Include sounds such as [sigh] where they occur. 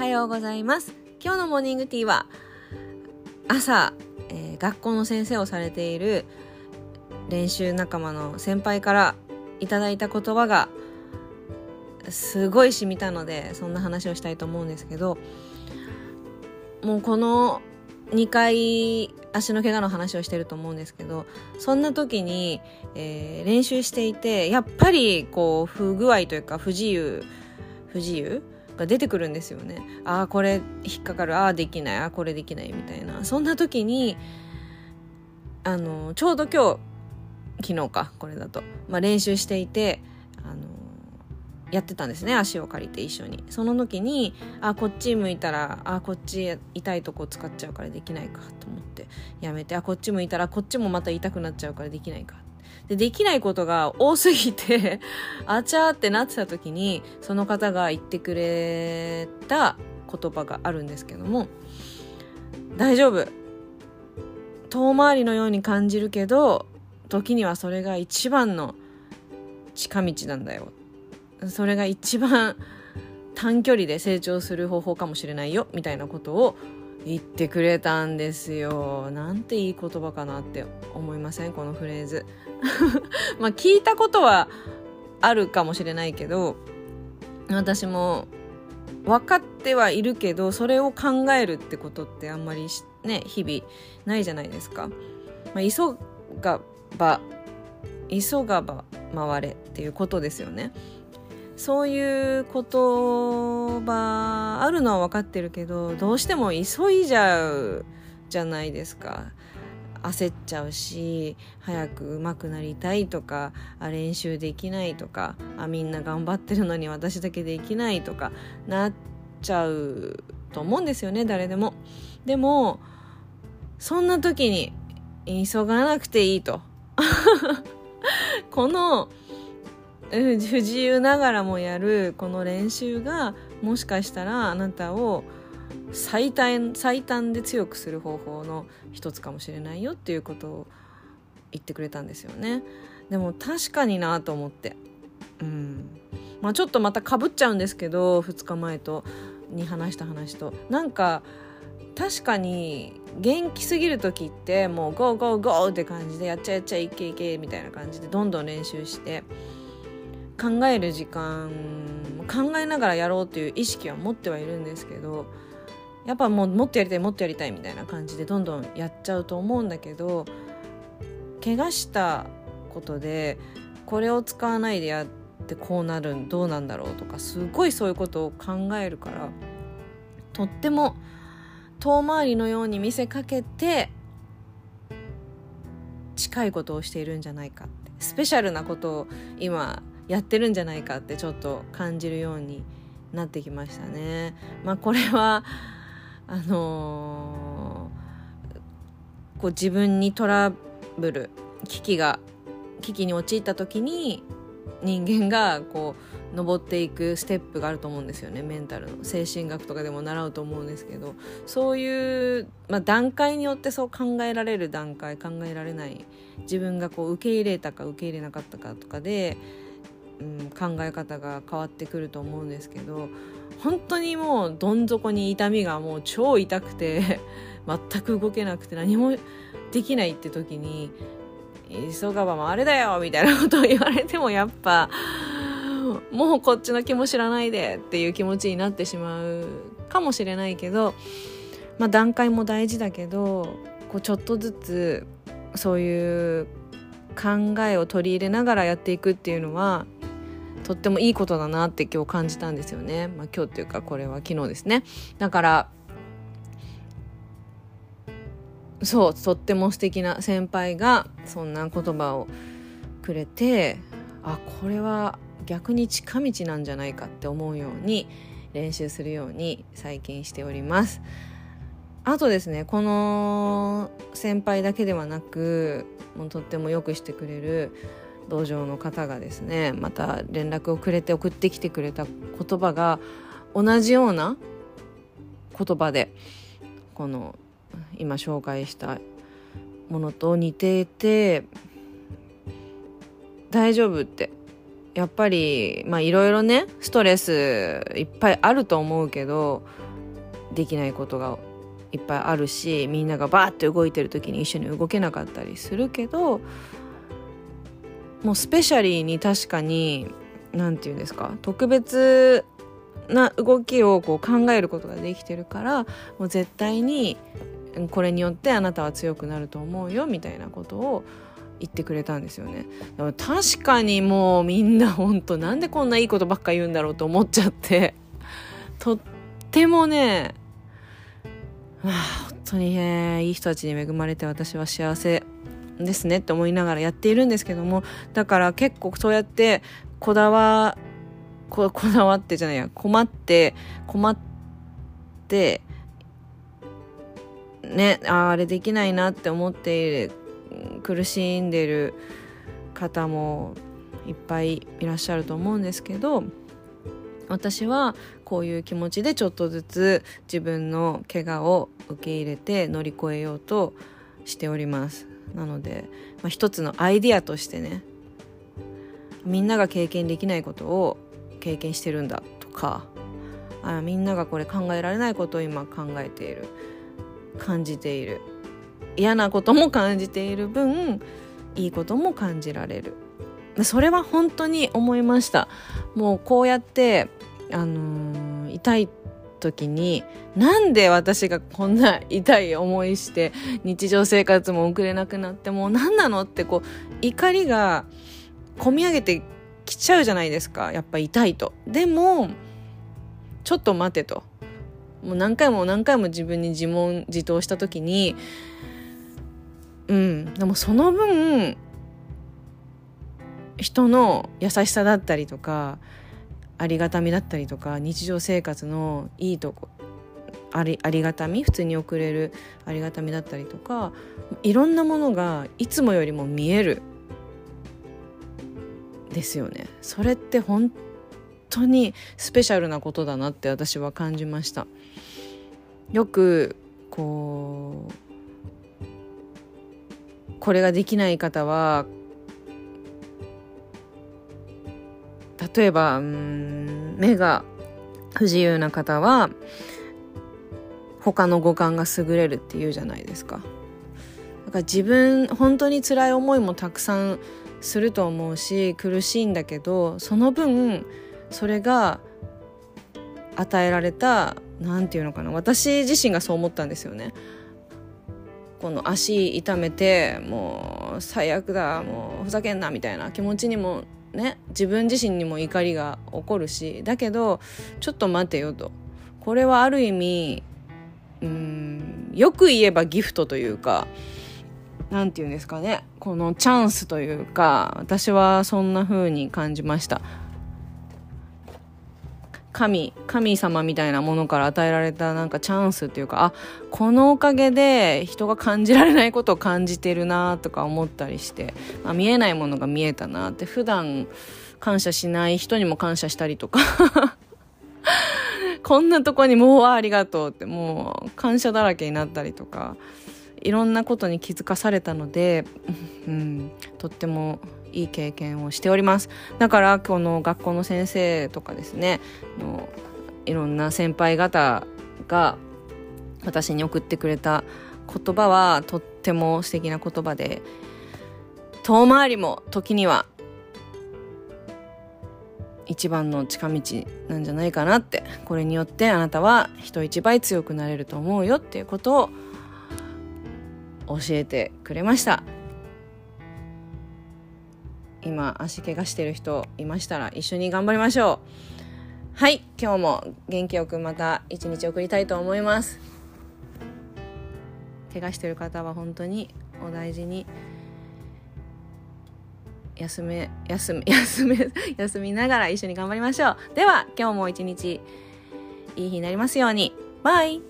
はようございます。今日のモーニングティーは朝、えー、学校の先生をされている練習仲間の先輩からいただいた言葉がすごい染みたのでそんな話をしたいと思うんですけどもうこの2回足の怪我の話をしてると思うんですけどそんな時に、えー、練習していてやっぱりこう不具合というか不自由不自由が出てくるんですよね。ああこれ引っかかる。ああできない。ああこれできない。みたいな。そんな時にあのちょうど今日昨日か。これだと、まあ、練習していてあのやってたんですね。足を借りて一緒に。その時にあこっち向いたらあこっち痛いとこ使っちゃうからできないかと思って。やめてあこっち向いたらこっちもまた痛くなっちゃうからできないか。でできないことが多すぎて [laughs] あちゃーってなってた時にその方が言ってくれた言葉があるんですけども大丈夫。遠回りのように感じるけど時にはそれが一番の近道なんだよ。それが一番短距離で成長する方法かもしれないよみたいなことを言ってくれたんですよ。なんていい言葉かなって思いません？このフレーズ。[laughs] まあ聞いたことはあるかもしれないけど私も分かってはいるけどそれを考えるってことってあんまりね日々ないじゃないですか。まあ、急がば急がば回れっていうことですよね。そういう言葉あるのは分かってるけどどうしても急いじゃうじゃないですか。焦っちゃうし早く上手くなりたいとかあ練習できないとかあみんな頑張ってるのに私だけできないとかなっちゃうと思うんですよね誰でも。でもそんな時に急がなくていいと。[laughs] この不自由ながらもやるこの練習がもしかしたらあなたを最短最短で強くする方法の一つかもしれないよっていうことを言ってくれたんですよね。でも確かになと思って。うん。まあちょっとまたかぶっちゃうんですけど2日前とに話した話と。なんか確かに元気すぎる時ってもうゴーゴーゴーって感じでやっちゃやっちゃいけいけみたいな感じでどんどん練習して考える時間考えながらやろうっていう意識は持ってはいるんですけどやっぱもうもっとやりたいもっとやりたいみたいな感じでどんどんやっちゃうと思うんだけど怪我したことでこれを使わないでやってこうなるどうなんだろうとかすごいそういうことを考えるからとっても遠回りのように見せかけて近いことをしているんじゃないかってスペシャルなことを今やってるんじゃないかってちょっと感じるようになってきましたね。まあこれはあのー、こう自分にトラブル危機が危機に陥った時に人間がこう登っていくステップがあると思うんですよねメンタルの精神学とかでも習うと思うんですけど。そういう、まあ、段階によってそう考えられる段階考えられない自分がこう受け入れたか受け入れなかったかとかで、うん、考え方が変わってくると思うんですけど本当にもうどん底に痛みがもう超痛くて [laughs] 全く動けなくて何もできないって時に急がばもあれだよみたいなことを言われてもやっぱもうこっちの気も知らないでっていう気持ちになってしまうかもしれないけど、まあ、段階も大事だけどこうちょっとずつそういう考えを取り入れながらやっていくっていうのはとってもいいことだなって今日感じたんですよね。まあ、今日っていうかこれは昨日ですね。だからそうとっても素敵な先輩がそんな言葉をくれてあこれは逆に近道なんじゃないかって思うように練習するように最近しております。あとですねこの先輩だけではなくもうとってもよくしてくれる道場の方がですねまた連絡をくれて送ってきてくれた言葉が同じような言葉でこの今紹介したものと似ていて大丈夫ってやっぱりまあいろいろねストレスいっぱいあると思うけどできないことがいっぱいあるしみんながバーって動いてる時に一緒に動けなかったりするけどもうスペシャリーに確かに何て言うんですか特別な動きをこう考えることができてるからもう絶対にこれによってあなたは強くなると思うよみたいなことを言ってくれたんですよね。確かにもうみんな本当なんでこんないいことばっか言うんだろうと思っちゃって。とってもねあ本当に、ね、いい人たちに恵まれて私は幸せですねって思いながらやっているんですけどもだから結構そうやってこだわここだわってじゃないや困って困ってねああれできないなって思っている苦しんでる方もいっぱいいらっしゃると思うんですけど私はこういう気持ちでちょっとずつ自分の怪我を受け入れて乗り越えようとしております。なので、まあ、一つのアイディアとしてねみんなが経験できないことを経験してるんだとかあみんながこれ考えられないことを今考えている感じている嫌なことも感じている分いいことも感じられる。それは本当に思いました。もうこうやってあのー、痛い時になんで私がこんな痛い思いして日常生活も送れなくなってもう何なのってこう怒りが込み上げてきちゃうじゃないですか。やっぱ痛いと。でもちょっと待てと。もう何回も何回も自分に自問自答した時にうん。でもその分人の優しさだったりとかありがたみだったりとか日常生活のいいとこありありがたみ普通に送れるありがたみだったりとかいろんなものがいつもよりも見える。ですよね。それって本当にスペシャルなことだなって私は感じました。よくこうこれができない方は例えばうん目が不自由な方は他の五感が優れるっていうじゃないですかだから自分本当に辛い思いもたくさんすると思うし苦しいんだけどその分それが与えられた何て言うのかな私自身がそう思ったんですよね。この足痛めてもう最悪だもうふざけんなみたいな気持ちにもね自分自身にも怒りが起こるしだけどちょっと待てよと。これはある意味うんよく言えばギフトというか何て言うんですかねこのチャンスというか私はそんな風に感じました。神神様みたいなものから与えられたなんかチャンスっていうかあこのおかげで人が感じられないことを感じてるなとか思ったりして、まあ、見えないものが見えたなって普段感謝しない人にも感謝したりとか。[laughs] こんなとこにもうありがとうってもう感謝だらけになったりとかいろんなことに気づかされたので、うん、とってもいい経験をしております。だからこの学校の先生とかですねのいろんな先輩方が私に送ってくれた言葉はとっても素敵な言葉で遠回りも時には一番の近道なんじゃないかなってこれによってあなたは人一倍強くなれると思うよっていうことを教えてくれました。今足怪我してる人いましたら一緒に頑張りましょう。はい今日も元気よくまた一日送りたいと思います。怪我してる方は本当にお大事に休め休め [laughs] 休め休みながら一緒に頑張りましょう。では今日も一日いい日になりますように。バイ。